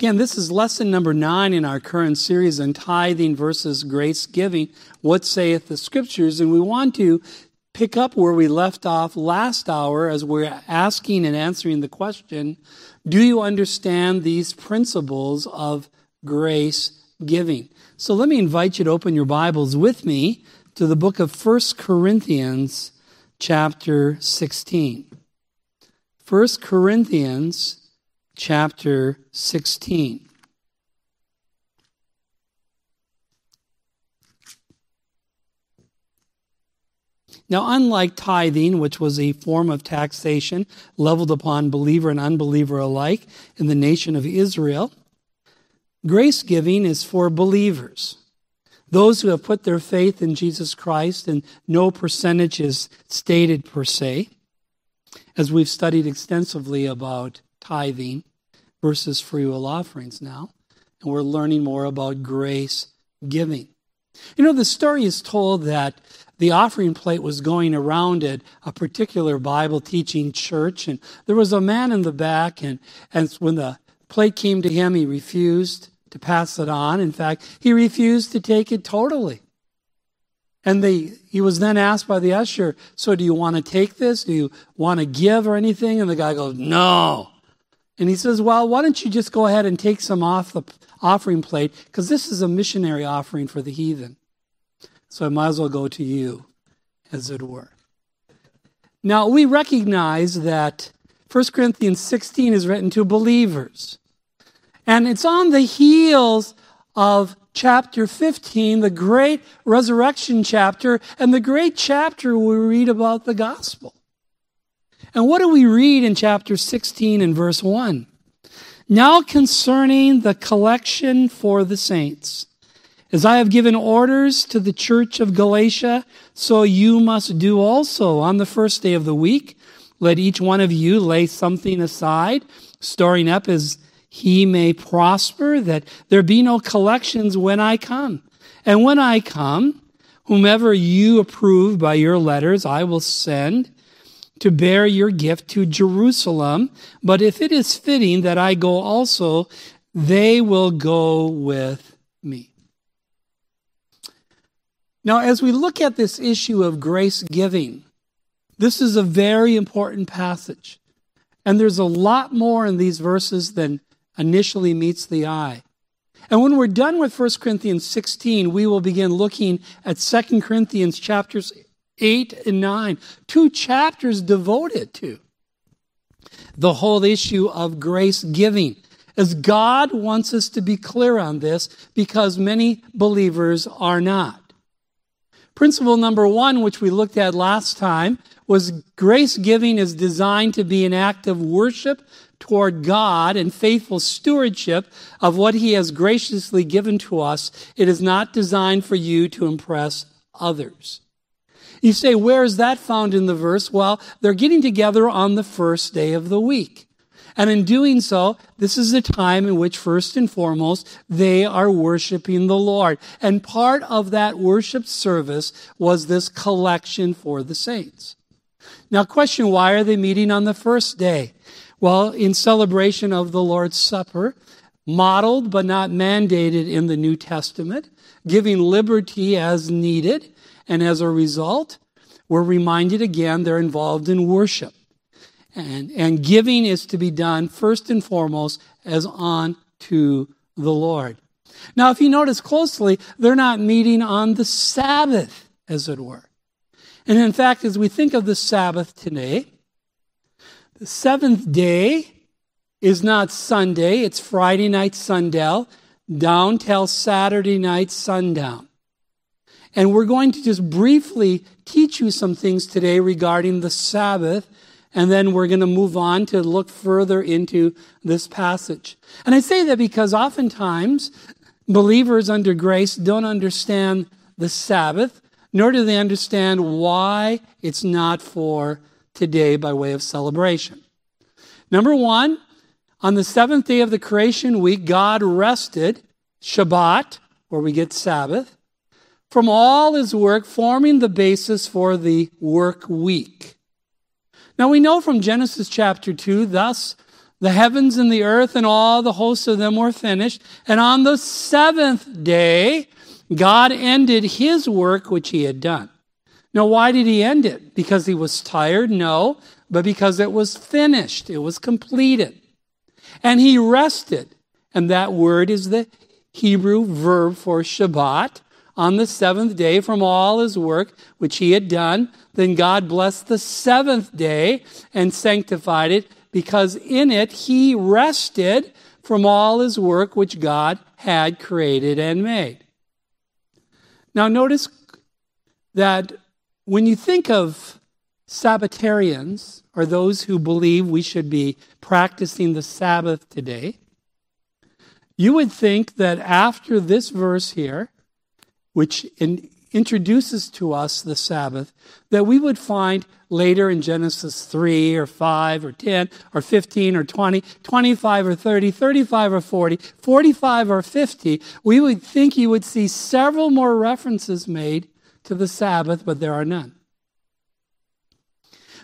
Again, this is lesson number nine in our current series on tithing versus grace giving. What saith the scriptures? And we want to pick up where we left off last hour as we're asking and answering the question Do you understand these principles of grace giving? So let me invite you to open your Bibles with me to the book of 1 Corinthians, chapter 16. 1 Corinthians chapter 16. Now, unlike tithing, which was a form of taxation leveled upon believer and unbeliever alike in the nation of Israel, grace giving is for believers. Those who have put their faith in Jesus Christ, and no percentage is stated per se, as we've studied extensively about tithing versus free will offerings now. And we're learning more about grace giving. You know, the story is told that the offering plate was going around at a particular Bible teaching church, and there was a man in the back, and, and when the plate came to him, he refused to pass it on. In fact, he refused to take it totally. And they, he was then asked by the usher, So do you want to take this? Do you want to give or anything? And the guy goes, No. And he says, Well, why don't you just go ahead and take some off the offering plate? Because this is a missionary offering for the heathen. So I might as well go to you, as it were. Now, we recognize that 1 Corinthians 16 is written to believers. And it's on the heels of chapter 15, the great resurrection chapter, and the great chapter we read about the gospel. And what do we read in chapter 16 and verse 1? Now concerning the collection for the saints. As I have given orders to the church of Galatia, so you must do also on the first day of the week. Let each one of you lay something aside, storing up as he may prosper, that there be no collections when I come. And when I come, whomever you approve by your letters, I will send to bear your gift to Jerusalem. But if it is fitting that I go also, they will go with me. Now, as we look at this issue of grace giving, this is a very important passage. And there's a lot more in these verses than initially meets the eye. And when we're done with 1 Corinthians 16, we will begin looking at 2 Corinthians chapters 8 and 9, two chapters devoted to the whole issue of grace giving. As God wants us to be clear on this because many believers are not. Principle number one, which we looked at last time, was grace giving is designed to be an act of worship toward God and faithful stewardship of what He has graciously given to us. It is not designed for you to impress others. You say, where is that found in the verse? Well, they're getting together on the first day of the week. And in doing so, this is the time in which, first and foremost, they are worshiping the Lord. And part of that worship service was this collection for the saints. Now, question why are they meeting on the first day? Well, in celebration of the Lord's Supper, modeled but not mandated in the New Testament, giving liberty as needed, and as a result, we're reminded again they're involved in worship. And, and giving is to be done first and foremost as unto the Lord. Now, if you notice closely, they're not meeting on the Sabbath, as it were. And in fact, as we think of the Sabbath today, the seventh day is not Sunday, it's Friday night sundown, down till Saturday night sundown. And we're going to just briefly teach you some things today regarding the Sabbath, and then we're going to move on to look further into this passage. And I say that because oftentimes believers under grace don't understand the Sabbath, nor do they understand why it's not for today by way of celebration. Number one, on the seventh day of the creation week, God rested, Shabbat, where we get Sabbath from all his work, forming the basis for the work week. Now we know from Genesis chapter 2, thus The heavens and the earth and all the hosts of them were finished. And on the seventh day, God ended his work which he had done. Now, why did he end it? Because he was tired? No, but because it was finished. It was completed. And he rested. And that word is the Hebrew verb for Shabbat on the seventh day from all his work which he had done. Then God blessed the seventh day and sanctified it because in it he rested from all his work which God had created and made. Now, notice that when you think of Sabbatarians, or those who believe we should be practicing the Sabbath today, you would think that after this verse here, which in, introduces to us the Sabbath, that we would find later in Genesis 3 or 5 or 10 or 15 or 20, 25 or 30, 35 or 40, 45 or 50, we would think you would see several more references made to the Sabbath, but there are none.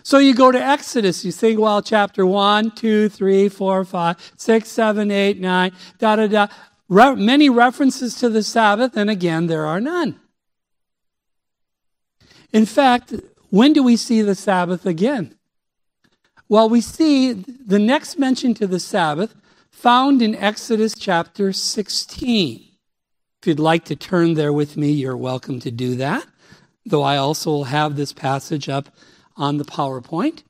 So you go to Exodus, you think, well, chapter 1, 2, 3, 4, 5, 6, 7, 8, 9, da da da. Re- many references to the Sabbath, and again, there are none. In fact, when do we see the Sabbath again? Well, we see the next mention to the Sabbath found in Exodus chapter 16. If you'd like to turn there with me, you're welcome to do that, though I also will have this passage up on the PowerPoint.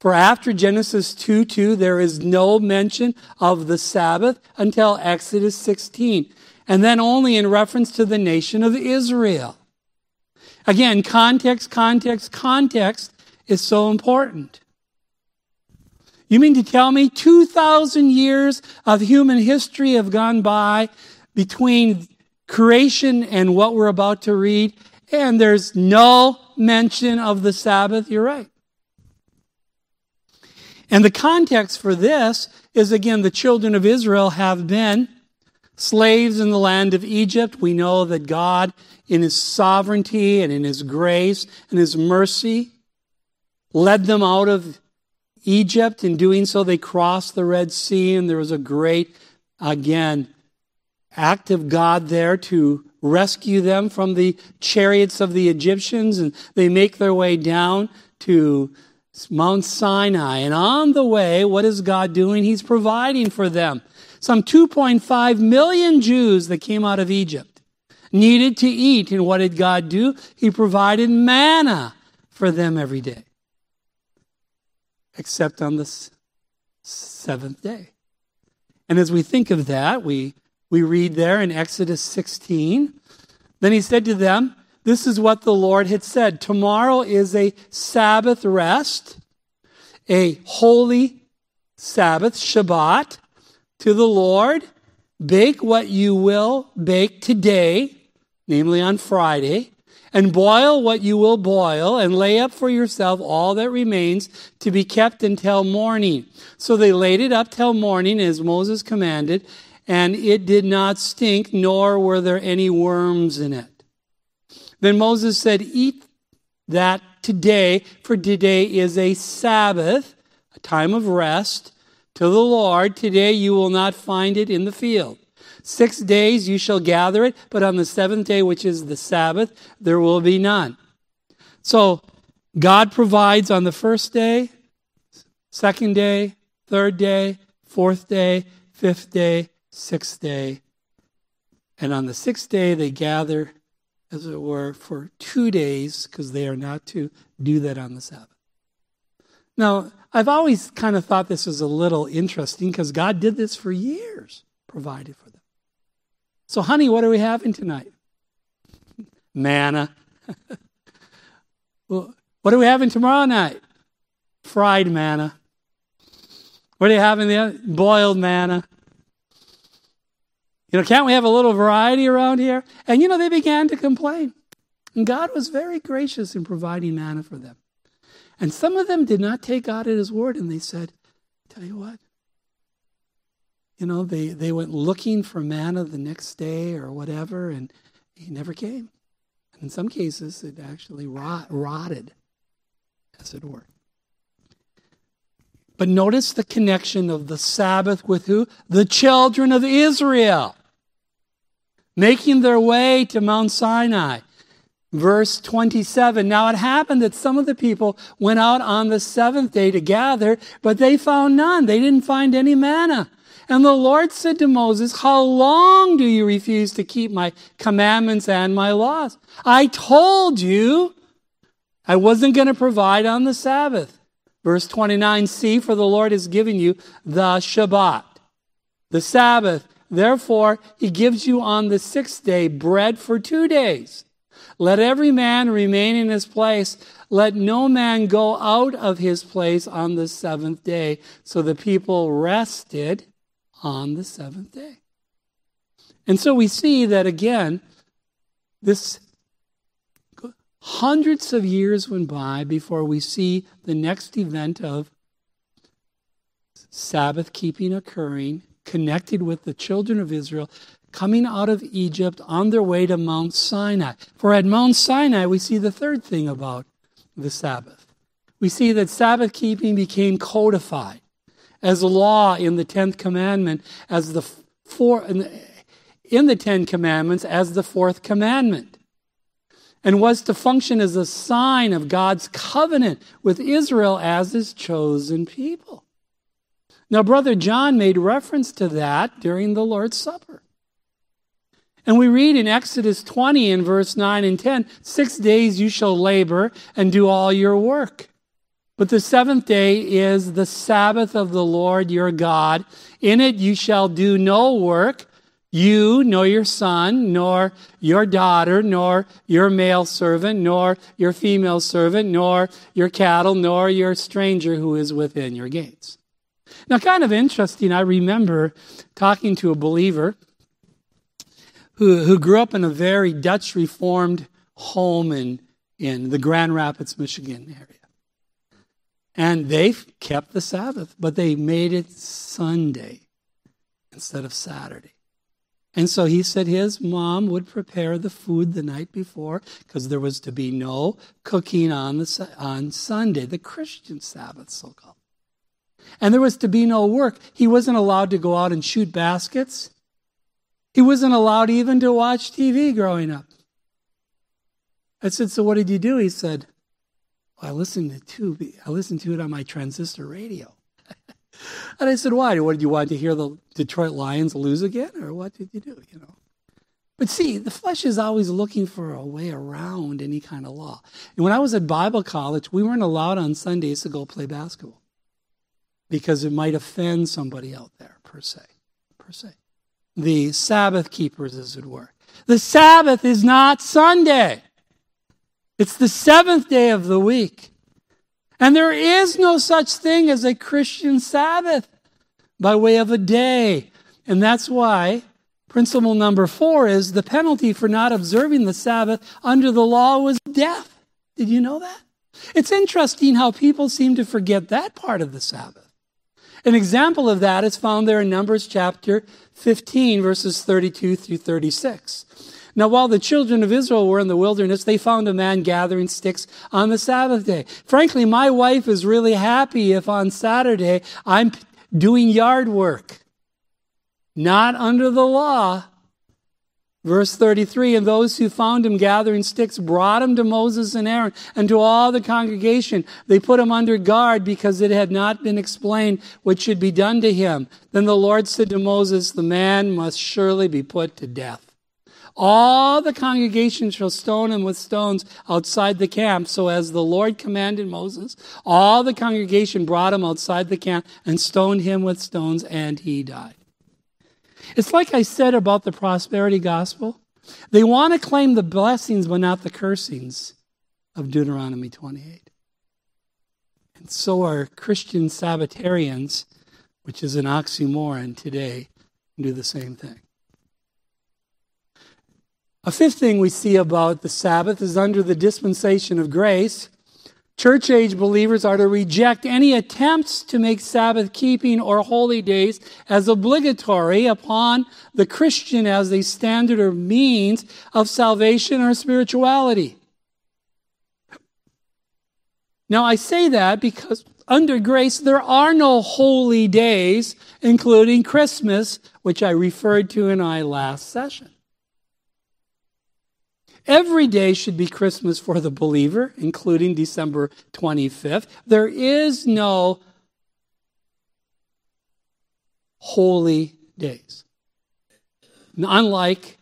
For after Genesis 2 2, there is no mention of the Sabbath until Exodus 16, and then only in reference to the nation of Israel. Again, context, context, context is so important. You mean to tell me 2,000 years of human history have gone by between creation and what we're about to read, and there's no mention of the Sabbath? You're right. And the context for this is again, the children of Israel have been slaves in the land of Egypt. We know that God in his sovereignty and in his grace and his mercy, led them out of Egypt. In doing so, they crossed the Red Sea, and there was a great, again, act of God there to rescue them from the chariots of the Egyptians, and they make their way down to Mount Sinai. And on the way, what is God doing? He's providing for them. Some 2.5 million Jews that came out of Egypt needed to eat. And what did God do? He provided manna for them every day, except on the seventh day. And as we think of that, we, we read there in Exodus 16, then he said to them, This is what the Lord had said. Tomorrow is a Sabbath rest, a holy Sabbath, Shabbat, to the Lord. Bake what you will bake today namely on Friday, and boil what you will boil, and lay up for yourself all that remains to be kept until morning. So they laid it up till morning, as Moses commanded, and it did not stink, nor were there any worms in it. Then Moses said, Eat that today, for today is a Sabbath, a time of rest to the Lord. Today you will not find it in the field. Six days you shall gather it, but on the seventh day, which is the Sabbath, there will be none. So God provides on the first day, second day, third day, fourth day, fifth day, sixth day. And on the sixth day, they gather, as it were, for two days, because they are not to do that on the Sabbath. Now, I've always kind of thought this was a little interesting because God did this for years, provided for them. So, honey, what are we having tonight? Manna. well, what are we having tomorrow night? Fried manna. What are you having there? Boiled manna. You know, can't we have a little variety around here? And you know, they began to complain. And God was very gracious in providing manna for them. And some of them did not take God at his word and they said, Tell you what, you know, they, they went looking for manna the next day or whatever, and he never came. And in some cases, it actually rot, rotted, as it were. But notice the connection of the Sabbath with who? The children of Israel. Making their way to Mount Sinai. Verse 27. Now it happened that some of the people went out on the seventh day to gather, but they found none. They didn't find any manna. And the Lord said to Moses, How long do you refuse to keep my commandments and my laws? I told you I wasn't going to provide on the Sabbath. Verse 29 See, for the Lord has given you the Shabbat, the Sabbath. Therefore, he gives you on the sixth day bread for two days. Let every man remain in his place. Let no man go out of his place on the seventh day. So the people rested on the seventh day. And so we see that again, this hundreds of years went by before we see the next event of Sabbath keeping occurring, connected with the children of Israel coming out of Egypt on their way to Mount Sinai. For at Mount Sinai, we see the third thing about the Sabbath. We see that Sabbath keeping became codified as law in the Tenth Commandment, as the four, in the Ten Commandments as the fourth commandment, and was to function as a sign of God's covenant with Israel as his chosen people. Now, Brother John made reference to that during the Lord's Supper. And we read in Exodus 20 in verse 9 and 10 Six days you shall labor and do all your work. But the seventh day is the Sabbath of the Lord your God. In it you shall do no work, you, nor your son, nor your daughter, nor your male servant, nor your female servant, nor your cattle, nor your stranger who is within your gates. Now, kind of interesting, I remember talking to a believer who, who grew up in a very Dutch Reformed home in, in the Grand Rapids, Michigan area. And they kept the Sabbath, but they made it Sunday instead of Saturday. And so he said his mom would prepare the food the night before because there was to be no cooking on, the, on Sunday, the Christian Sabbath, so called. And there was to be no work. He wasn't allowed to go out and shoot baskets. He wasn't allowed even to watch TV growing up. I said, So what did you do? He said, I listened to I listened to it on my transistor radio. and I said, why? What did you want to hear the Detroit Lions lose again, or what did you do? You know. But see, the flesh is always looking for a way around any kind of law. And when I was at Bible college, we weren't allowed on Sundays to go play basketball because it might offend somebody out there, per se. Per se. The Sabbath keepers, as it were. The Sabbath is not Sunday. It's the seventh day of the week. And there is no such thing as a Christian Sabbath by way of a day. And that's why principle number four is the penalty for not observing the Sabbath under the law was death. Did you know that? It's interesting how people seem to forget that part of the Sabbath. An example of that is found there in Numbers chapter 15, verses 32 through 36. Now, while the children of Israel were in the wilderness, they found a man gathering sticks on the Sabbath day. Frankly, my wife is really happy if on Saturday I'm doing yard work. Not under the law. Verse 33 And those who found him gathering sticks brought him to Moses and Aaron and to all the congregation. They put him under guard because it had not been explained what should be done to him. Then the Lord said to Moses, The man must surely be put to death. All the congregation shall stone him with stones outside the camp. So as the Lord commanded Moses, all the congregation brought him outside the camp and stoned him with stones, and he died. It's like I said about the prosperity gospel. They want to claim the blessings, but not the cursings of Deuteronomy 28. And so are Christian Sabbatarians, which is an oxymoron today, do the same thing. A fifth thing we see about the Sabbath is under the dispensation of grace. Church age believers are to reject any attempts to make Sabbath keeping or holy days as obligatory upon the Christian as a standard or means of salvation or spirituality. Now, I say that because under grace, there are no holy days, including Christmas, which I referred to in our last session. Every day should be Christmas for the believer, including December 25th. There is no holy days. Unlike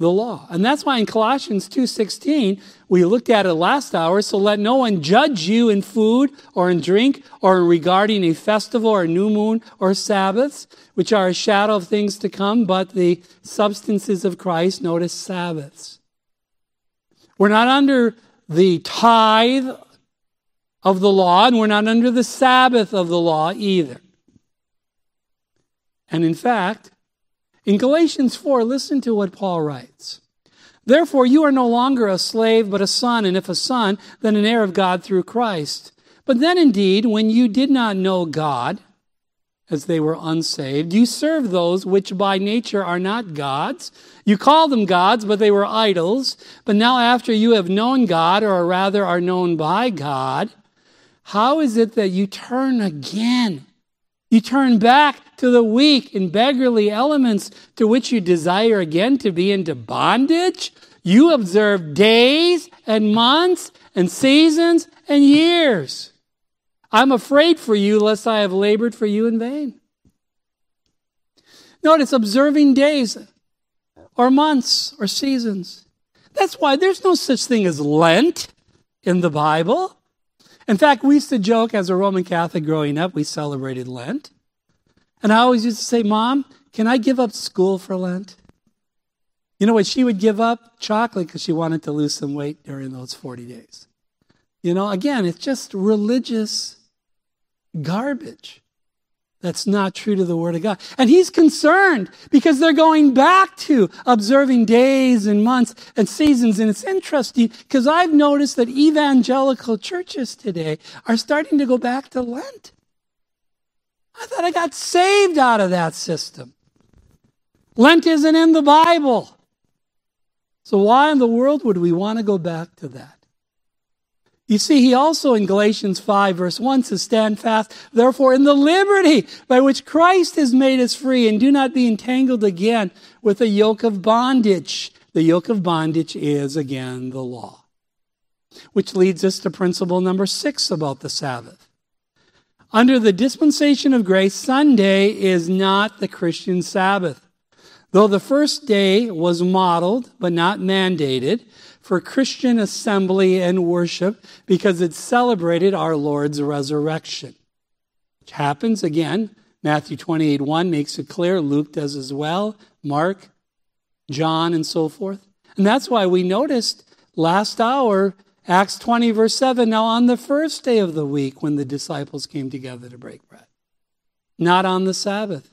the law. And that's why in Colossians 2:16, we looked at it last hour, so let no one judge you in food or in drink or in regarding a festival or a new moon or sabbaths, which are a shadow of things to come, but the substances of Christ, notice sabbaths. We're not under the tithe of the law, and we're not under the Sabbath of the law either. And in fact, in Galatians 4, listen to what Paul writes. Therefore, you are no longer a slave, but a son, and if a son, then an heir of God through Christ. But then indeed, when you did not know God, as they were unsaved, you served those which by nature are not gods. You call them gods, but they were idols. But now, after you have known God, or rather are known by God, how is it that you turn again? You turn back to the weak and beggarly elements to which you desire again to be into bondage. You observe days and months and seasons and years. I'm afraid for you lest I have labored for you in vain. Notice observing days or months or seasons. That's why there's no such thing as Lent in the Bible. In fact, we used to joke as a Roman Catholic growing up, we celebrated Lent. And I always used to say, Mom, can I give up school for Lent? You know what she would give up? Chocolate because she wanted to lose some weight during those 40 days. You know, again, it's just religious garbage. That's not true to the Word of God. And he's concerned because they're going back to observing days and months and seasons. And it's interesting because I've noticed that evangelical churches today are starting to go back to Lent. I thought I got saved out of that system. Lent isn't in the Bible. So why in the world would we want to go back to that? You see, he also in Galatians 5 verse 1 says, stand fast, therefore, in the liberty by which Christ has made us free, and do not be entangled again with the yoke of bondage. The yoke of bondage is, again, the law. Which leads us to principle number six about the Sabbath. Under the dispensation of grace, Sunday is not the Christian Sabbath. Though the first day was modeled, but not mandated, for Christian assembly and worship because it celebrated our Lord's resurrection. Which happens again. Matthew 28 1 makes it clear. Luke does as well. Mark, John, and so forth. And that's why we noticed last hour, Acts 20, verse 7, now on the first day of the week when the disciples came together to break bread, not on the Sabbath.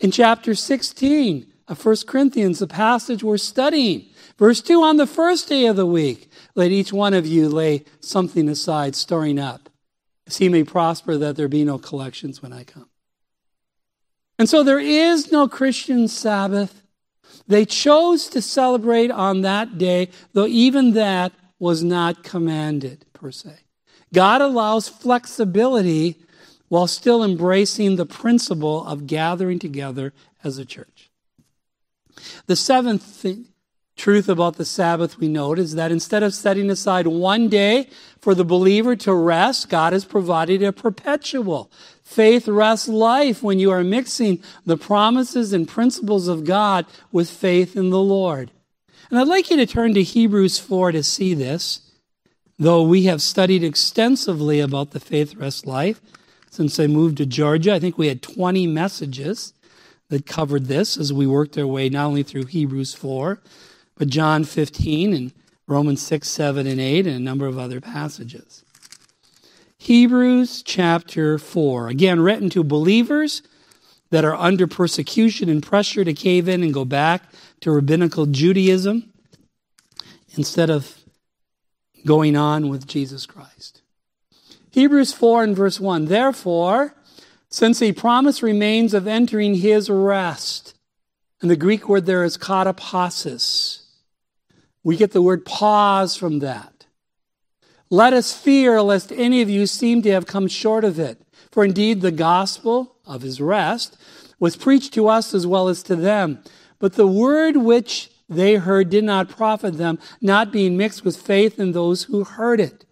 In chapter 16 of 1 Corinthians, the passage we're studying, Verse 2 On the first day of the week, let each one of you lay something aside, storing up, as he may prosper, that there be no collections when I come. And so there is no Christian Sabbath. They chose to celebrate on that day, though even that was not commanded per se. God allows flexibility while still embracing the principle of gathering together as a church. The seventh thing, truth about the Sabbath we note is that instead of setting aside one day for the believer to rest, God has provided a perpetual faith rest life when you are mixing the promises and principles of God with faith in the Lord. And I'd like you to turn to Hebrews 4 to see this, though we have studied extensively about the faith rest life since I moved to Georgia. I think we had 20 messages that covered this as we worked our way not only through Hebrews 4, but John 15 and Romans 6, 7, and 8, and a number of other passages. Hebrews chapter 4, again written to believers that are under persecution and pressure to cave in and go back to rabbinical Judaism instead of going on with Jesus Christ. Hebrews 4 and verse 1 Therefore, since a promise remains of entering his rest, and the Greek word there is katapausis, we get the word pause from that. Let us fear lest any of you seem to have come short of it. For indeed the gospel of his rest was preached to us as well as to them. But the word which they heard did not profit them, not being mixed with faith in those who heard it.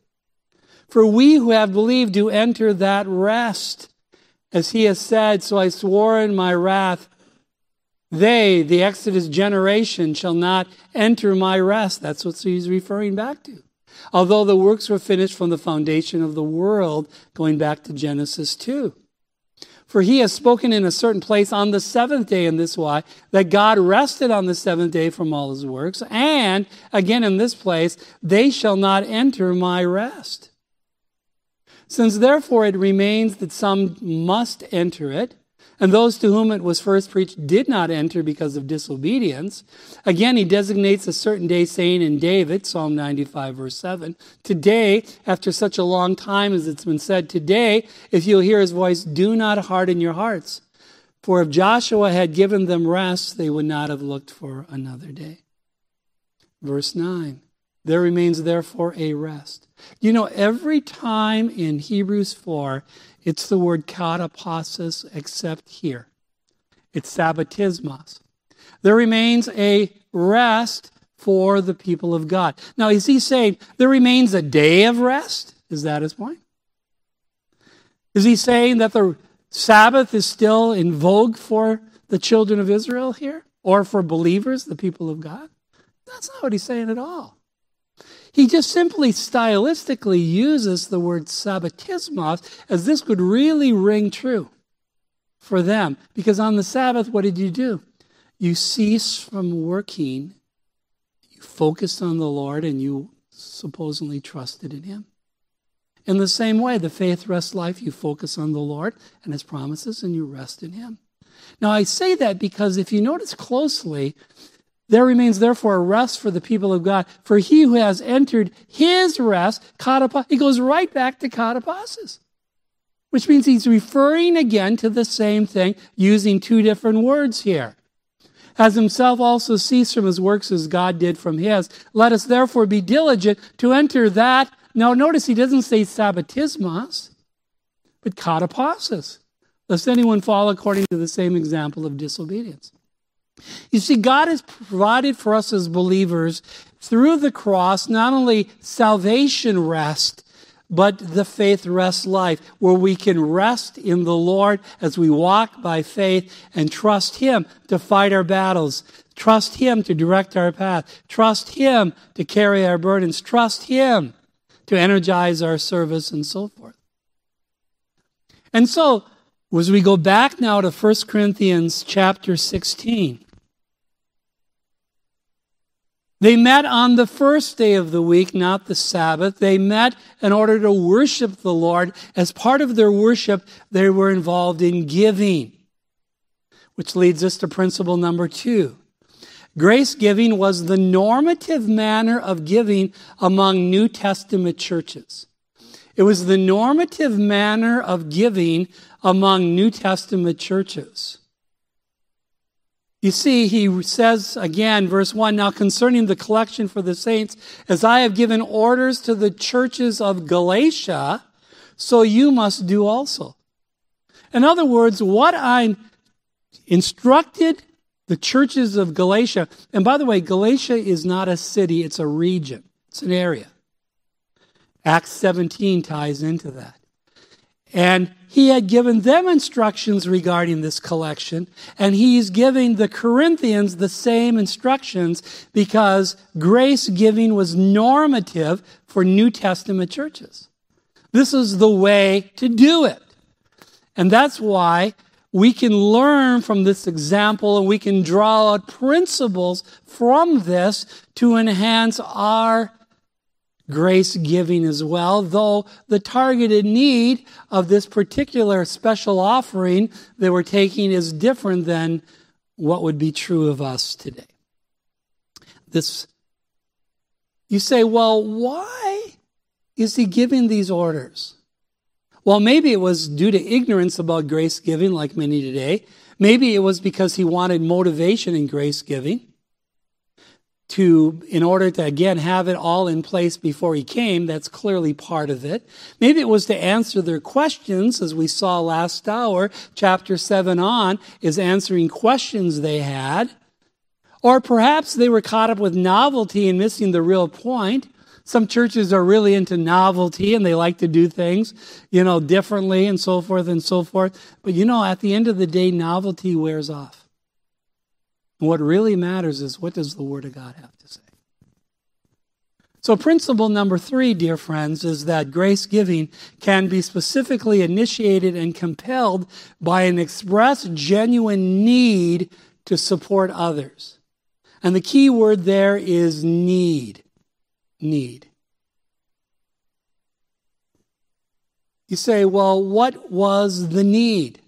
For we who have believed do enter that rest. As he has said, so I swore in my wrath, they, the Exodus generation, shall not enter my rest. That's what he's referring back to. Although the works were finished from the foundation of the world, going back to Genesis 2. For he has spoken in a certain place on the seventh day in this why, that God rested on the seventh day from all his works. And again in this place, they shall not enter my rest. Since therefore it remains that some must enter it, and those to whom it was first preached did not enter because of disobedience. Again, he designates a certain day, saying in David, Psalm 95, verse 7, Today, after such a long time as it's been said, today, if you'll hear his voice, do not harden your hearts. For if Joshua had given them rest, they would not have looked for another day. Verse 9, there remains therefore a rest. You know, every time in Hebrews 4, it's the word katapausis, except here. It's sabbatismos. There remains a rest for the people of God. Now, is he saying there remains a day of rest? Is that his point? Is he saying that the Sabbath is still in vogue for the children of Israel here? Or for believers, the people of God? That's not what he's saying at all. He just simply stylistically uses the word sabbatismos as this would really ring true for them. Because on the Sabbath, what did you do? You cease from working, you focused on the Lord, and you supposedly trusted in Him. In the same way, the faith rest life, you focus on the Lord and His promises, and you rest in Him. Now, I say that because if you notice closely, there remains therefore a rest for the people of God. For he who has entered his rest, katapa, he goes right back to katapausis. Which means he's referring again to the same thing using two different words here. Has himself also ceased from his works as God did from his. Let us therefore be diligent to enter that. Now notice he doesn't say sabbatismos, but katapausis. Lest anyone fall according to the same example of disobedience. You see, God has provided for us as believers through the cross not only salvation rest, but the faith rest life, where we can rest in the Lord as we walk by faith and trust Him to fight our battles, trust Him to direct our path, trust Him to carry our burdens, trust Him to energize our service, and so forth. And so, as we go back now to 1 Corinthians chapter 16, they met on the first day of the week, not the Sabbath. They met in order to worship the Lord. As part of their worship, they were involved in giving, which leads us to principle number two. Grace giving was the normative manner of giving among New Testament churches. It was the normative manner of giving among New Testament churches. You see, he says again, verse 1 Now concerning the collection for the saints, as I have given orders to the churches of Galatia, so you must do also. In other words, what I instructed the churches of Galatia, and by the way, Galatia is not a city, it's a region, it's an area. Acts 17 ties into that. And he had given them instructions regarding this collection, and he's giving the Corinthians the same instructions because grace giving was normative for New Testament churches. This is the way to do it. And that's why we can learn from this example and we can draw out principles from this to enhance our grace giving as well, though the targeted need of this particular special offering that we're taking is different than what would be true of us today. This, you say, well, why is he giving these orders? Well, maybe it was due to ignorance about grace giving, like many today. Maybe it was because he wanted motivation in grace giving to, in order to again have it all in place before he came. That's clearly part of it. Maybe it was to answer their questions, as we saw last hour. Chapter 7 on is answering questions they had. Or perhaps they were caught up with novelty and missing the real point. Some churches are really into novelty and they like to do things, you know, differently and so forth and so forth. But you know, at the end of the day, novelty wears off. What really matters is what does the Word of God have to say? So, principle number three, dear friends, is that grace giving can be specifically initiated and compelled by an express, genuine need to support others. And the key word there is need need. You say, well, what was the need?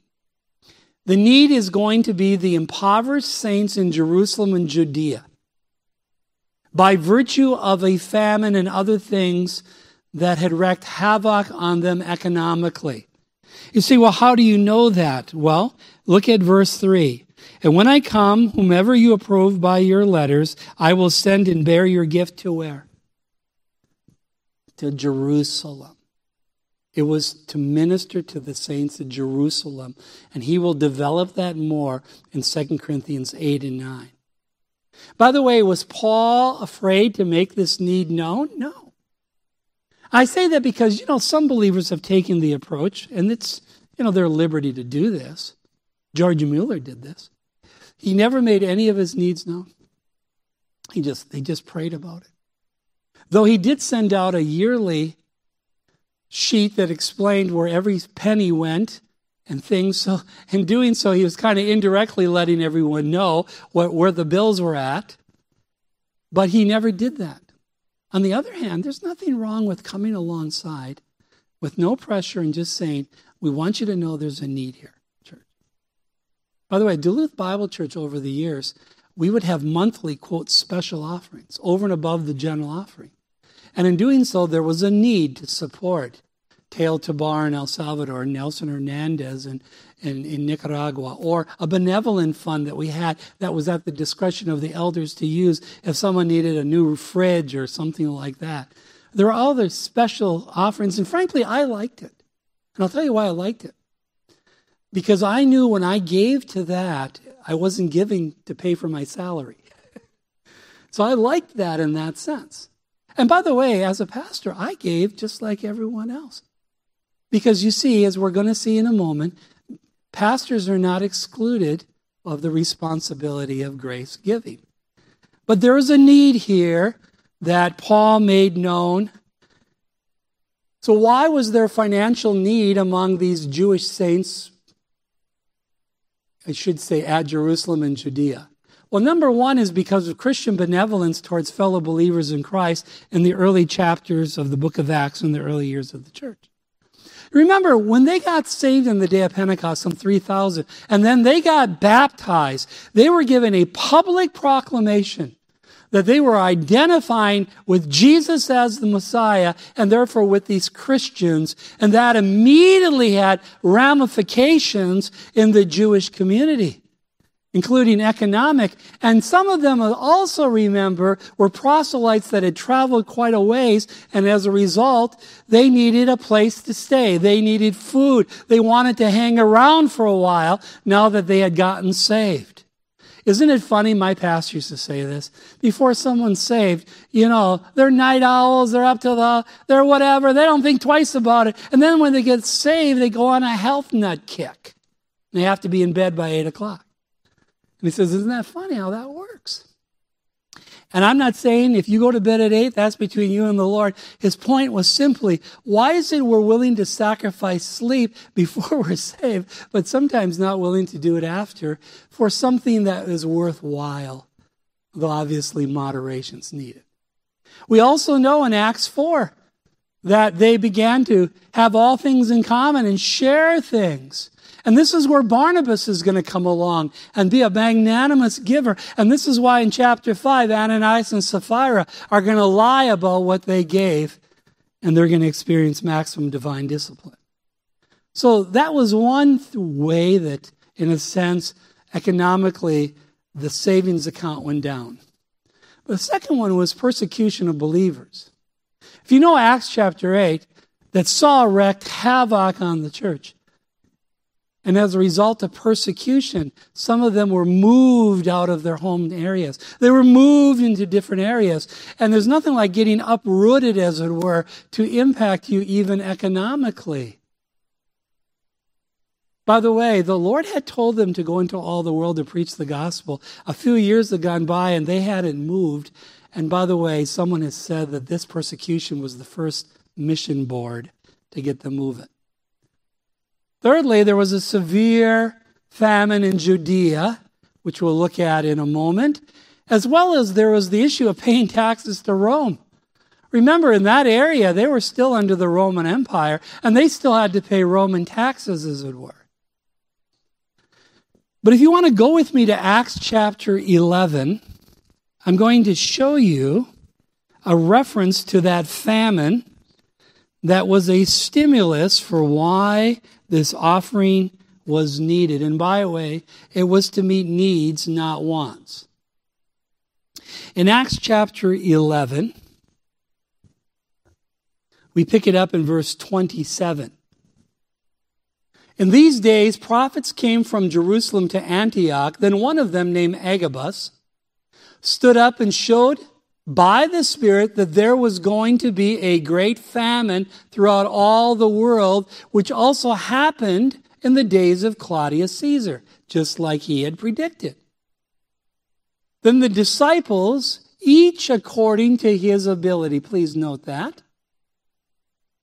The need is going to be the impoverished saints in Jerusalem and Judea. By virtue of a famine and other things that had wreaked havoc on them economically. You say, well, how do you know that? Well, look at verse 3. And when I come, whomever you approve by your letters, I will send and bear your gift to where? to Jerusalem. It was to minister to the saints in Jerusalem. And he will develop that more in 2 Corinthians 8 and 9. By the way, was Paul afraid to make this need known? No. I say that because, you know, some believers have taken the approach, and it's, you know, their liberty to do this. George Mueller did this. He never made any of his needs known. He just, they just prayed about it. Though he did send out a yearly sheet that explained where every penny went and things. So, in doing so, he was kind of indirectly letting everyone know what, where the bills were at. But he never did that. On the other hand, there's nothing wrong with coming alongside with no pressure and just saying, We want you to know there's a need here, church. By the way, Duluth Bible Church over the years we would have monthly, quote, special offerings over and above the general offering. And in doing so, there was a need to support Te'el Tabar in El Salvador, Nelson Hernandez in, in, in, Nicaragua, or a benevolent fund that we had that was at the discretion of the elders to use if someone needed a new fridge or something like that. There were other special offerings, and frankly, I liked it. And I'll tell you why I liked it. Because I knew when I gave to that, I wasn't giving to pay for my salary. so I liked that in that sense. And by the way, as a pastor, I gave just like everyone else. Because you see, as we're going to see in a moment, pastors are not excluded of the responsibility of grace giving. But there is a need here that Paul made known. So, why was there financial need among these Jewish saints I should say, at Jerusalem and Judea? Well, number one is because of Christian benevolence towards fellow believers in Christ in the early chapters of the book of Acts in the early years of the church. Remember, when they got saved in the day of Pentecost, some 3,000, and then they got baptized, they were given a public proclamation that they were identifying with Jesus as the Messiah and therefore with these Christians. And that immediately had ramifications in the Jewish community including economic. And some of them also remember were proselytes that had traveled quite a ways. And as a result, they needed a place to stay. They needed food. They wanted to hang around for a while now that they had gotten saved. Isn't it funny? My pastor used to say this. Before someone's saved, you know, they're night owls, they're up to the, they're whatever, they don't think twice about it. And then when they get saved, they go on a health nut kick. They have to be in bed by eight o'clock. And he says, Isn't that funny how that works? And I'm not saying if you go to bed at eight, that's between you and the Lord. His point was simply, why is it we're willing to sacrifice sleep before we're saved, but sometimes not willing to do it after for something that is worthwhile? Though obviously moderation's needed. We also know in Acts 4 that they began to have all things in common and share things. And this is where Barnabas is going to come along and be a magnanimous giver. And this is why in chapter 5, Ananias and Sapphira are going to lie about what they gave, and they're going to experience maximum divine discipline. So that was one way that, in a sense, economically, the savings account went down. But the second one was persecution of believers. If you know Acts chapter 8, that Saul wreaked havoc on the church. And as a result of persecution, some of them were moved out of their home areas. They were moved into different areas. And there's nothing like getting uprooted, as it were, to impact you even economically. By the way, the Lord had told them to go into all the world to preach the gospel. A few years had gone by and they hadn't moved. And by the way, someone has said that this persecution was the first mission board to get them moving. Thirdly, there was a severe famine in Judea, which we'll look at in a moment, as well as there was the issue of paying taxes to Rome. Remember, in that area, they were still under the Roman Empire, and they still had to pay Roman taxes, as it were. But if you want to go with me to Acts chapter 11, I'm going to show you a reference to that famine that was a stimulus for why this offering was needed. And by the way, it was to meet needs, not wants. In Acts chapter 11, we pick it up in verse 27. In these days, prophets came from Jerusalem to Antioch. Then one of them, named Agabus, stood up and showed by the Spirit that there was going to be a great famine throughout all the world, which also happened in the days of Claudius Caesar, just like he had predicted. Then the disciples, each according to his ability, please note that,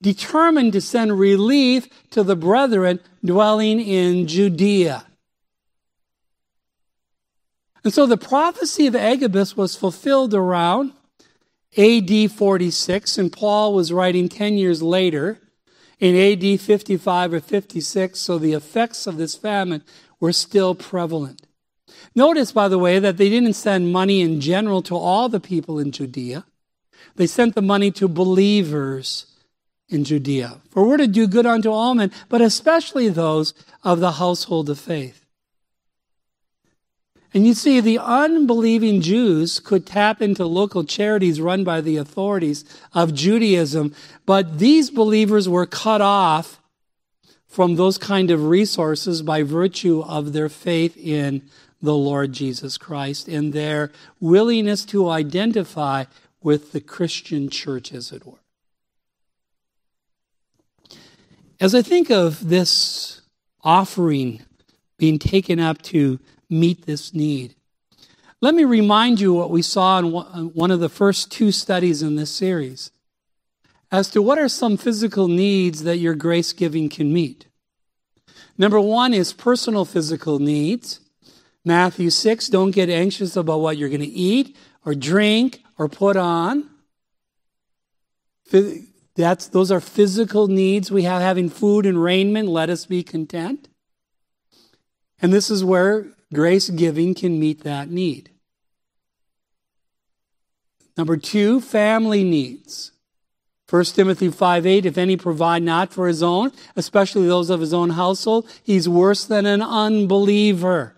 determined to send relief to the brethren dwelling in Judea. And so the prophecy of Agabus was fulfilled around AD 46, and Paul was writing 10 years later in AD 55 or 56, so the effects of this famine were still prevalent. Notice, by the way, that they didn't send money in general to all the people in Judea. They sent the money to believers in Judea. For we're to do good unto all men, but especially those of the household of faith. And you see, the unbelieving Jews could tap into local charities run by the authorities of Judaism, but these believers were cut off from those kind of resources by virtue of their faith in the Lord Jesus Christ and their willingness to identify with the Christian church, as it were. As I think of this offering being taken up to meet this need. Let me remind you what we saw in one of the first two studies in this series as to what are some physical needs that your grace giving can meet. Number one is personal physical needs. Matthew 6, don't get anxious about what you're going to eat or drink or put on. That's, those are physical needs we have, having food and raiment. Let us be content. And this is where Grace giving can meet that need. Number two, family needs. 1 Timothy 5 8, if any provide not for his own, especially those of his own household, he's worse than an unbeliever.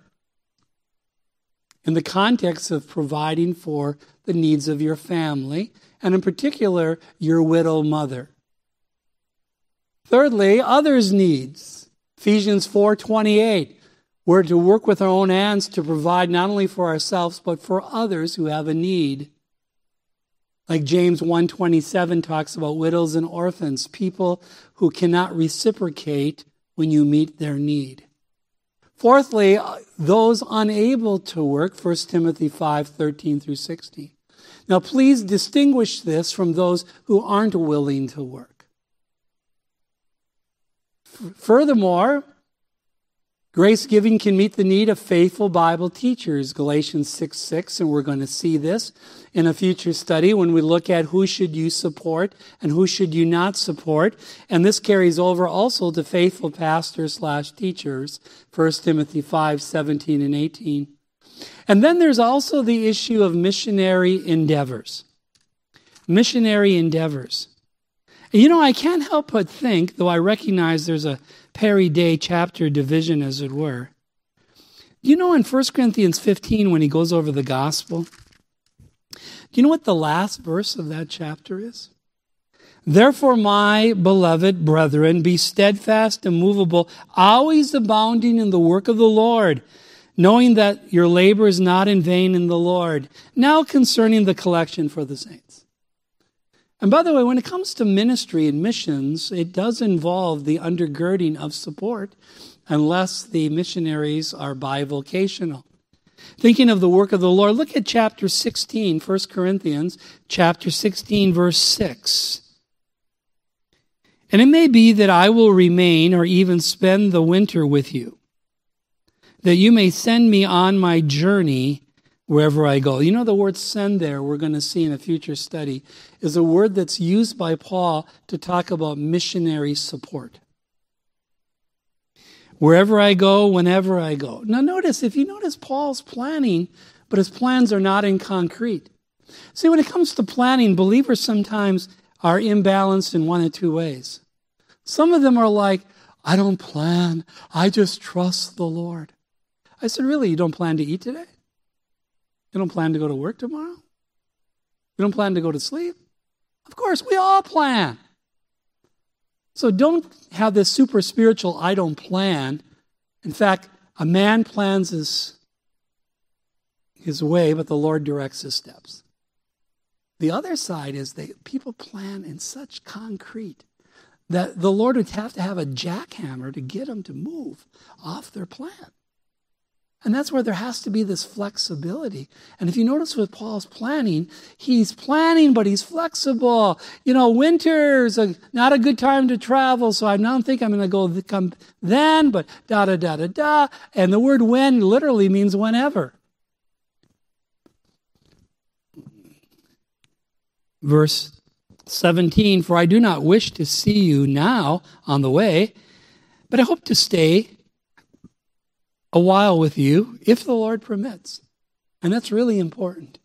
In the context of providing for the needs of your family, and in particular, your widow mother. Thirdly, others' needs. Ephesians 4 28. We're to work with our own hands to provide not only for ourselves, but for others who have a need. Like James 127 talks about widows and orphans, people who cannot reciprocate when you meet their need. Fourthly, uh, those unable to work, 1 Timothy 5, 13 through 16. Now please distinguish this from those who aren't willing to work. Furthermore, Grace giving can meet the need of faithful Bible teachers, Galatians 6 6, and we're going to see this in a future study when we look at who should you support and who should you not support. And this carries over also to faithful pastors slash teachers, 1 Timothy 5 17 and 18. And then there's also the issue of missionary endeavors. Missionary endeavors. You know, I can't help but think, though I recognize there's a Perry Day chapter division, as it were. You know, in 1 Corinthians 15, when he goes over the gospel, Do you know what the last verse of that chapter is? Therefore, my beloved brethren, be steadfast, and immovable, always abounding in the work of the Lord, knowing that your labor is not in vain in the Lord. Now concerning the collection for the saints. And by the way, when it comes to ministry and missions, it does involve the undergirding of support unless the missionaries are bivocational. Thinking of the work of the Lord, look at chapter 16, 1 Corinthians, chapter 16, verse 6. And it may be that I will remain or even spend the winter with you, that you may send me on my journey wherever I go. You know, the word send there, we're going to see in a future study, is a word that's used by Paul to talk about missionary support. Wherever I go, whenever I go. Now, notice, if you notice Paul's planning, but his plans are not in concrete. See, when it comes to planning, believers sometimes are imbalanced in one or two ways. Some of them are like, I don't plan, I just trust the Lord. I said, Really? You don't plan to eat today? You don't plan to go to work tomorrow? You don't plan to go to sleep? Of course, we all plan. So don't have this super spiritual, I don't plan. In fact, a man plans his, his way, but the Lord directs his steps. The other side is that people plan in such concrete that the Lord would have to have a jackhammer to get them to move off their plan. And that's where there has to be this flexibility. And if you notice with Paul's planning, he's planning, but he's flexible. You know, winter's a, not a good time to travel, so I don't think I'm going to go come then, but da da da da da. And the word when literally means whenever. Verse 17 For I do not wish to see you now on the way, but I hope to stay a while with you if the Lord permits. And that's really important.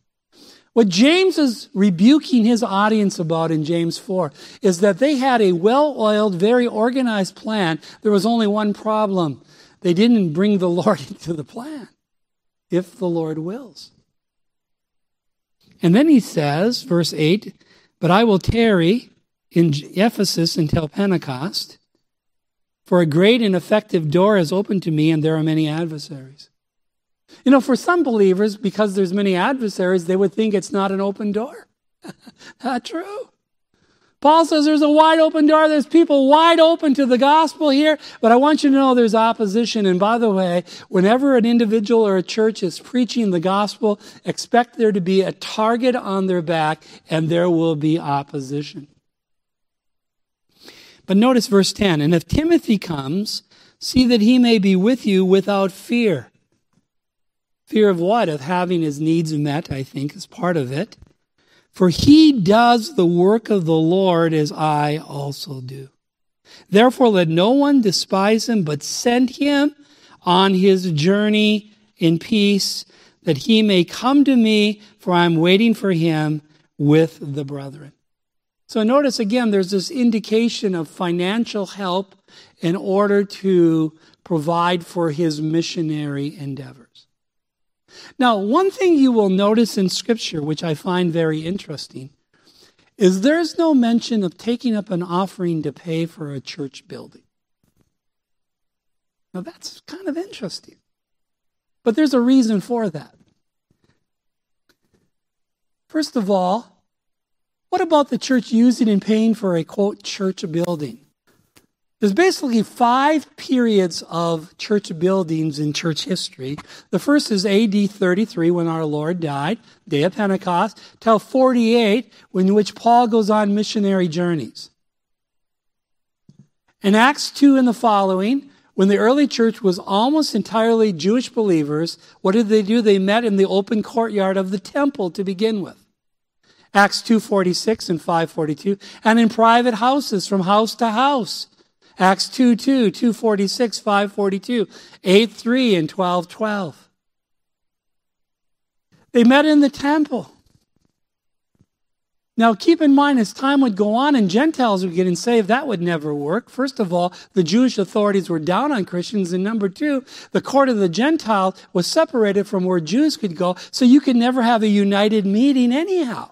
What James is rebuking his audience about in James 4 is that they had a well oiled, very organized plan. There was only one problem they didn't bring the Lord into the plan, if the Lord wills. And then he says, verse 8, but I will tarry in Ephesus until Pentecost, for a great and effective door is opened to me, and there are many adversaries. You know, for some believers, because there's many adversaries, they would think it's not an open door. not true. Paul says there's a wide open door. There's people wide open to the gospel here, but I want you to know there's opposition. And by the way, whenever an individual or a church is preaching the gospel, expect there to be a target on their back and there will be opposition. But notice verse 10 And if Timothy comes, see that he may be with you without fear. Fear of what? Of having his needs met, I think, is part of it. For he does the work of the Lord as I also do. Therefore, let no one despise him, but send him on his journey in peace, that he may come to me, for I am waiting for him with the brethren. So notice again, there's this indication of financial help in order to provide for his missionary endeavors. Now, one thing you will notice in Scripture, which I find very interesting, is there's no mention of taking up an offering to pay for a church building. Now, that's kind of interesting. But there's a reason for that. First of all, what about the church using and paying for a quote church building? There's basically five periods of church buildings in church history. The first is AD 33 when our Lord died, day of Pentecost, till 48 in which Paul goes on missionary journeys. In Acts 2 and the following, when the early church was almost entirely Jewish believers, what did they do? They met in the open courtyard of the temple to begin with. Acts 2:46 and 542 and in private houses from house to house Acts 2 2, 246, 542, 8 3, and 12 12. They met in the temple. Now, keep in mind, as time would go on and Gentiles were getting saved, that would never work. First of all, the Jewish authorities were down on Christians. And number two, the court of the Gentile was separated from where Jews could go, so you could never have a united meeting anyhow.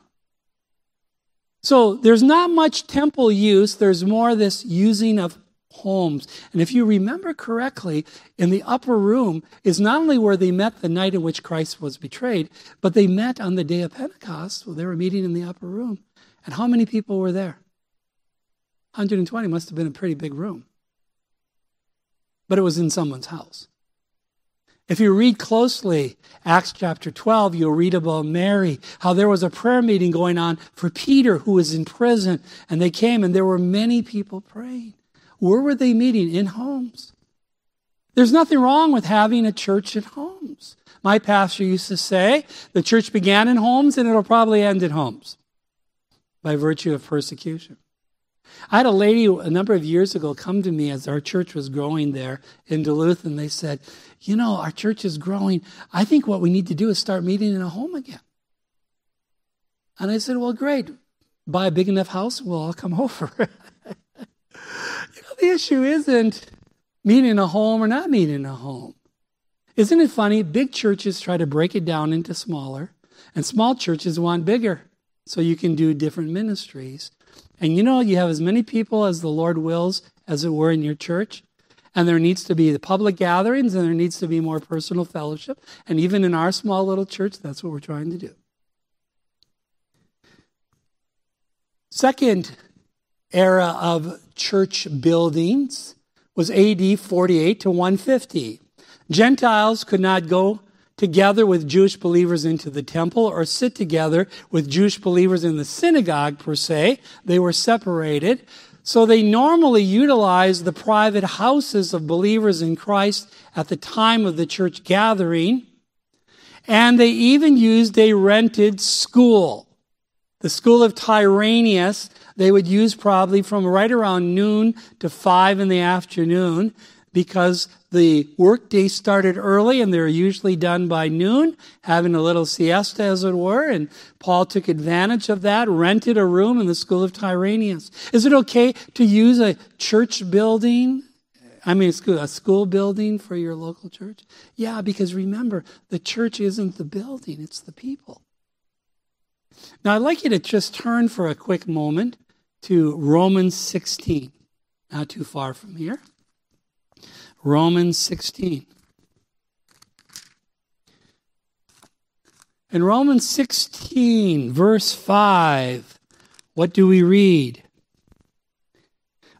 So there's not much temple use. There's more this using of homes. And if you remember correctly, in the upper room is not only where they met the night in which Christ was betrayed, but they met on the day of Pentecost. So they were meeting in the upper room. And how many people were there? 120 must have been a pretty big room. But it was in someone's house. If you read closely Acts chapter 12, you'll read about Mary, how there was a prayer meeting going on for Peter, who was in prison, and they came and there were many people praying. Where were they meeting? In homes. There's nothing wrong with having a church in homes. My pastor used to say the church began in homes and it'll probably end in homes by virtue of persecution. I had a lady a number of years ago come to me as our church was growing there in Duluth, and they said, You know, our church is growing. I think what we need to do is start meeting in a home again. And I said, Well, great. Buy a big enough house, we'll all come over. you know, the issue isn't meeting in a home or not meeting in a home. Isn't it funny? Big churches try to break it down into smaller, and small churches want bigger so you can do different ministries. And you know, you have as many people as the Lord wills, as it were, in your church. And there needs to be the public gatherings and there needs to be more personal fellowship. And even in our small little church, that's what we're trying to do. Second era of church buildings was AD 48 to 150. Gentiles could not go together with Jewish believers into the temple or sit together with Jewish believers in the synagogue per se. They were separated. So they normally utilized the private houses of believers in Christ at the time of the church gathering. And they even used a rented school. The school of Tyrannus, they would use probably from right around noon to five in the afternoon because the workday started early and they're usually done by noon, having a little siesta, as it were. And Paul took advantage of that, rented a room in the school of Tyrannus. Is it okay to use a church building? I mean, a school building for your local church? Yeah, because remember, the church isn't the building, it's the people. Now, I'd like you to just turn for a quick moment to Romans 16, not too far from here. Romans 16. In Romans 16, verse 5, what do we read?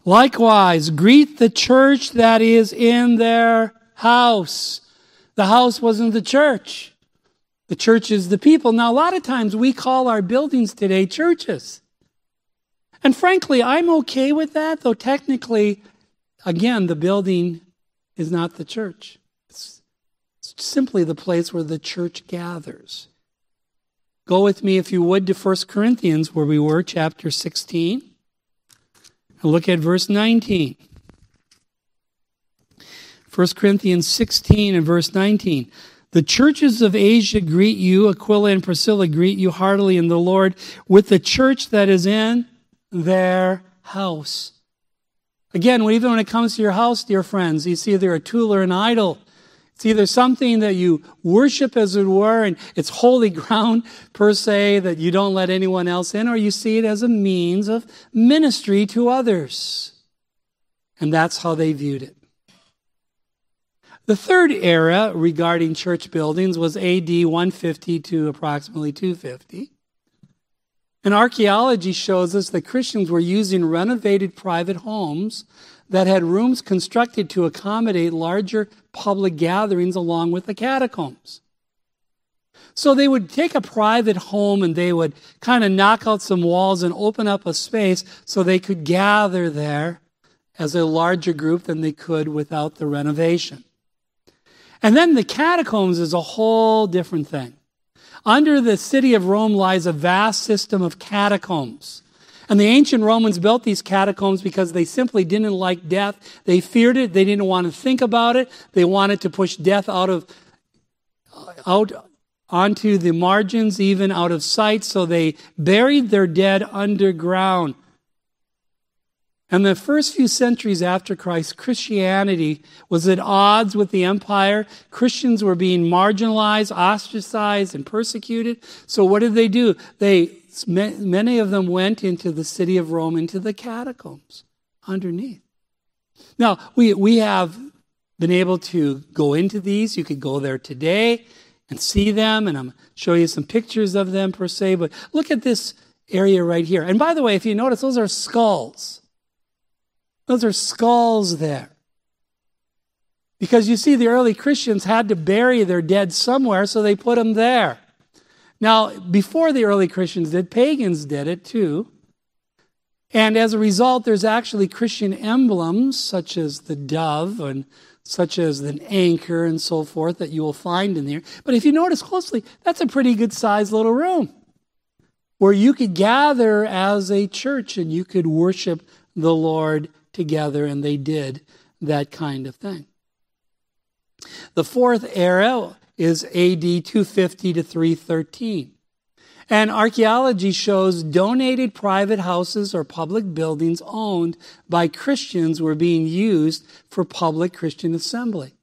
Likewise, greet the church that is in their house. The house wasn't the church. The church is the people. Now, a lot of times we call our buildings today churches. And frankly, I'm okay with that, though technically, again, the building is not the church. It's, simply the place where the church gathers. Go with me, if you would, to 1 Corinthians, where we were, chapter 16. And look at verse 19. 1 Corinthians 16 and verse 19. The churches of Asia greet you. Aquila and Priscilla greet you heartily in the Lord with the church that is in their house. Again, even when it comes to your house, dear friends, it's either a tool or an idol. It's either something that you worship, as it were, and it's holy ground per se that you don't let anyone else in, or you see it as a means of ministry to others. And that's how they viewed it. The third era regarding church buildings was AD 150 to approximately 250. And archaeology shows us that Christians were using renovated private homes that had rooms constructed to accommodate larger public gatherings along with the catacombs. So they would take a private home and they would kind of knock out some walls and open up a space so they could gather there as a larger group than they could without the renovation. And then the catacombs is a whole different thing. Under the city of Rome lies a vast system of catacombs. And the ancient Romans built these catacombs because they simply didn't like death. They feared it. They didn't want to think about it. They wanted to push death out of, out onto the margins, even out of sight. So they buried their dead underground. And the first few centuries after Christ, Christianity was at odds with the empire. Christians were being marginalized, ostracized, and persecuted. So what did they do? They, many of them went into the city of Rome, into the catacombs underneath. Now, we, we have been able to go into these. You could go there today and see them, and I'm show you some pictures of them per se, but look at this area right here. And by the way, if you notice, those are skulls. Those are skulls there. Because you see, the early Christians had to bury their dead somewhere, so they put them there. Now, before the early Christians did, pagans did it too. And as a result, there's actually Christian emblems such as the dove and such as an anchor and so forth that you will find in there. But if you notice closely, that's a pretty good sized little room where you could gather as a church and you could worship the Lord together, and they did that kind of thing. The fourth era is AD 250 to 313. And archaeology shows donated private houses or public buildings owned by Christians were being used for public Christian assembly.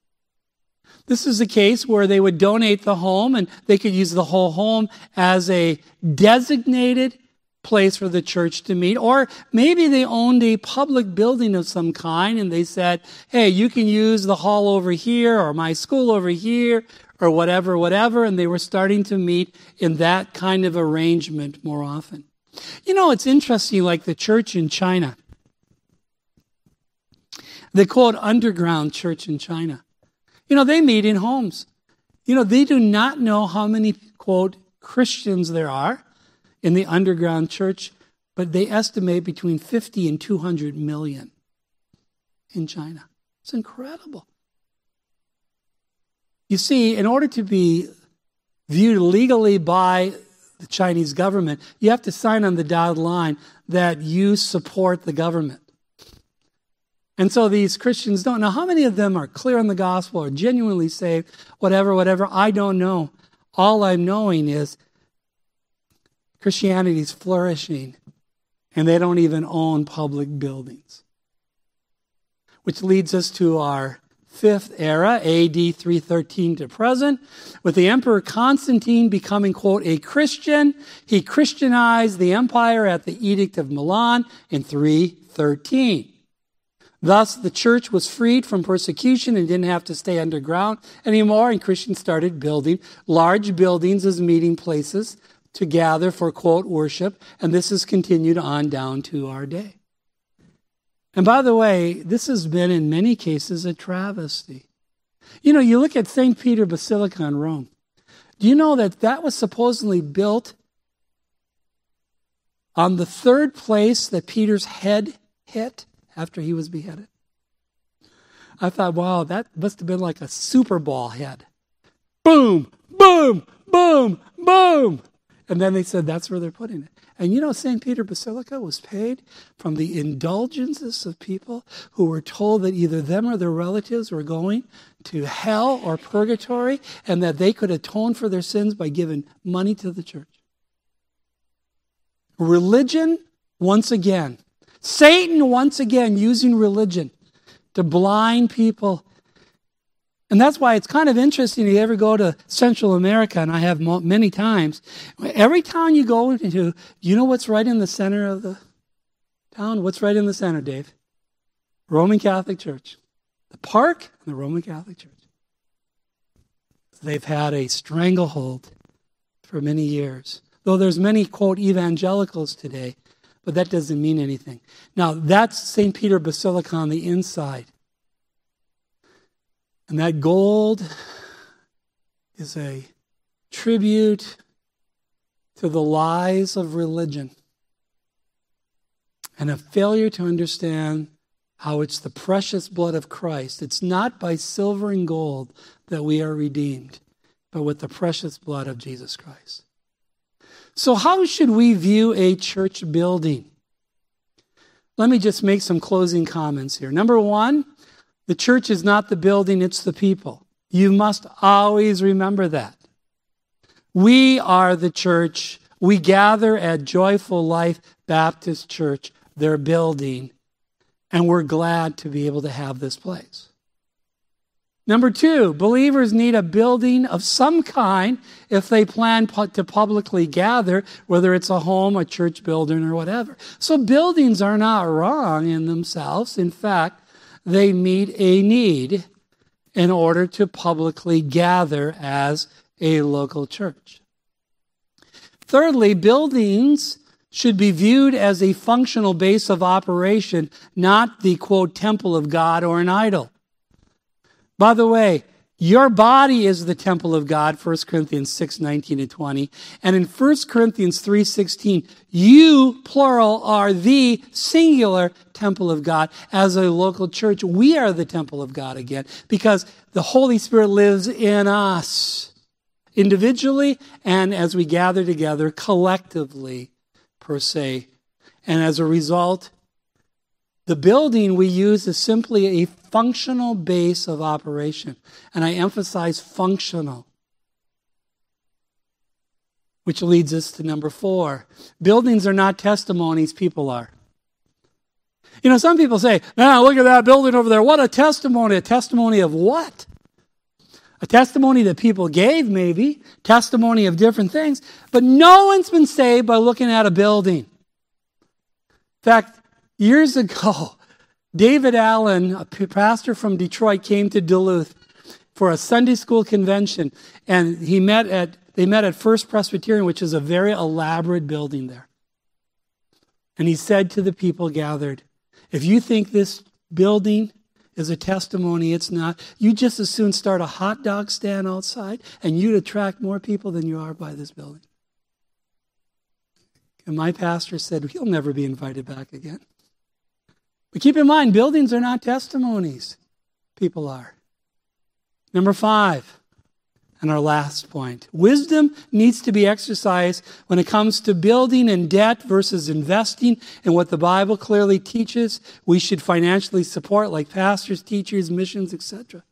This is a case where they would donate the home and they could use the whole home as a designated place for the church to meet. Or maybe they owned a public building of some kind and they said, hey, you can use the hall over here or my school over here or whatever, whatever. And they were starting to meet in that kind of arrangement more often. You know, it's interesting, like the church in China. They call it underground church in China. You know, they meet in homes. You know, they do not know how many, quote, Christians there are in the underground church, but they estimate between 50 and 200 million in China. It's incredible. You see, in order to be viewed legally by the Chinese government, you have to sign on the dotted line that you support the government. And so these Christians don't know how many of them are clear on the gospel or genuinely saved, whatever, whatever. I don't know. All I'm knowing is Christianity is flourishing, and they don't even own public buildings. Which leads us to our fifth era, AD 313 to present, with the Emperor Constantine becoming, quote, a Christian. He Christianized the empire at the Edict of Milan in 313. Thus, the church was freed from persecution and didn't have to stay underground anymore, and Christians started building large buildings as meeting places to gather for quote worship, and this has continued on down to our day. And by the way, this has been in many cases a travesty. You know, you look at St. Peter Basilica in Rome. Do you know that that was supposedly built on the third place that Peter's head hit after he was beheaded? I thought, wow, that must have been like a Super Bowl head. Boom, boom, boom, boom. And then they said that's where they're putting it. And you know, St. Peter Basilica was paid from the indulgences of people who were told that either them or their relatives were going to hell or purgatory and that they could atone for their sins by giving money to the church. Religion, once again. Satan, once again, using religion to blind people and that's why it's kind of interesting. You ever go to Central America, and I have many times. Every town you go into, you know what's right in the center of the town? What's right in the center, Dave? Roman Catholic Church. The park and the Roman Catholic Church. They've had a stranglehold for many years. Though there's many, quote, evangelicals today, but that doesn't mean anything. Now, that's St. Peter Basilica on the inside. And that gold is a tribute to the lies of religion and a failure to understand how it's the precious blood of Christ. It's not by silver and gold that we are redeemed, but with the precious blood of Jesus Christ. So, how should we view a church building? Let me just make some closing comments here. Number one, the church is not the building, it's the people. You must always remember that. We are the church. We gather at Joyful Life Baptist Church, their building, and we're glad to be able to have this place. Number two, believers need a building of some kind if they plan to publicly gather, whether it's a home, a church building, or whatever. So buildings are not wrong in themselves. In fact, they meet a need in order to publicly gather as a local church. Thirdly, buildings should be viewed as a functional base of operation, not the quote temple of God or an idol. By the way, your body is the temple of God, 1 Corinthians 6, 19 and 20. And in 1 Corinthians 3, 16, you, plural, are the singular temple of God. As a local church, we are the temple of God again because the Holy Spirit lives in us individually and as we gather together collectively, per se. And as a result, the building we use is simply a functional base of operation. And I emphasize functional. Which leads us to number four. Buildings are not testimonies, people are. You know, some people say, "Now look at that building over there. What a testimony. A testimony of what? A testimony that people gave, maybe. Testimony of different things. But no one's been saved by looking at a building. In fact, Years ago, David Allen, a pastor from Detroit, came to Duluth for a Sunday school convention, and he met at they met at First Presbyterian, which is a very elaborate building there. And he said to the people gathered, "If you think this building is a testimony, it's not. You just as soon start a hot dog stand outside, and you'd attract more people than you are by this building." And my pastor said, "He'll never be invited back again." But keep in mind, buildings are not testimonies. People are. Number five, and our last point wisdom needs to be exercised when it comes to building in debt versus investing in what the Bible clearly teaches we should financially support, like pastors, teachers, missions, etc.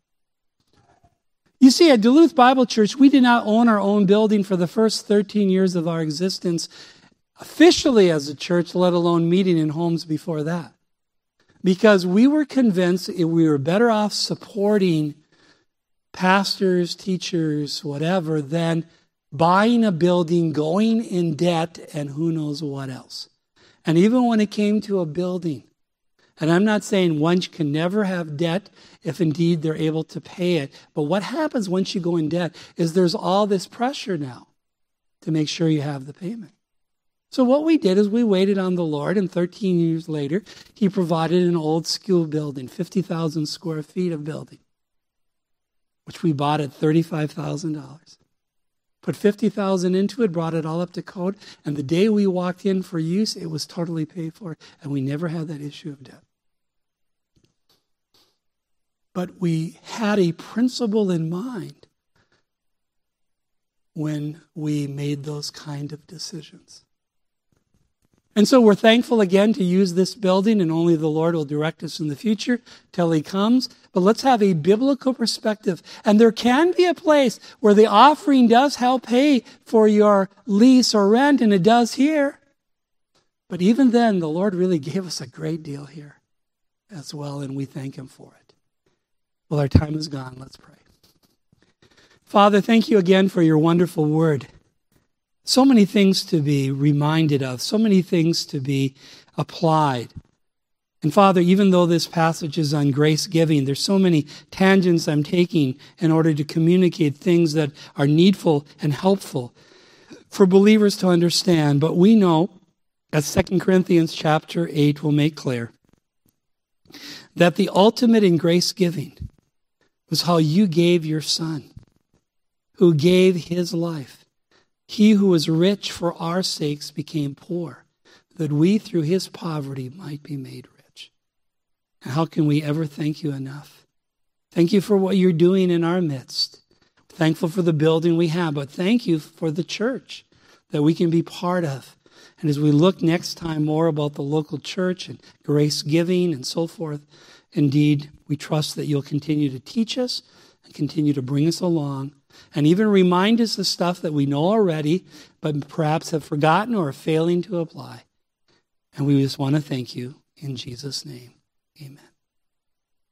You see, at Duluth Bible Church, we did not own our own building for the first 13 years of our existence officially as a church, let alone meeting in homes before that because we were convinced we were better off supporting pastors, teachers, whatever, than buying a building, going in debt, and who knows what else. And even when it came to a building, and I'm not saying one can never have debt if indeed they're able to pay it. But what happens once you go in debt is there's all this pressure now to make sure you have the payment. So what we did is we waited on the Lord, and 13 years later, He provided an old school building, 50,000 square feet of building, which we bought at $35,000. Put 50,000 into it, brought it all up to code, and the day we walked in for use, it was totally paid for, and we never had that issue of debt. But we had a principle in mind when we made those kind of decisions. And so we're thankful again to use this building, and only the Lord will direct us in the future till He comes. But let's have a biblical perspective. And there can be a place where the offering does help pay for your lease or rent, and it does here. But even then, the Lord really gave us a great deal here as well, and we thank Him for it. Well, our time is gone. Let's pray. Father, thank you again for your wonderful word. So many things to be reminded of, so many things to be applied. And Father, even though this passage is on grace giving, there's so many tangents I'm taking in order to communicate things that are needful and helpful for believers to understand. But we know, as 2 Corinthians chapter 8 will make clear, that the ultimate in grace giving was how you gave your son, who gave his life he who was rich for our sakes became poor, that we through his poverty might be made rich. How can we ever thank you enough? Thank you for what you're doing in our midst. Thankful for the building we have, but thank you for the church that we can be part of. And as we look next time more about the local church and grace giving and so forth, indeed, we trust that you'll continue to teach us and continue to bring us along and even remind us of stuff that we know already, but perhaps have forgotten or are failing to apply. And we just want to thank you in Jesus' name. Amen.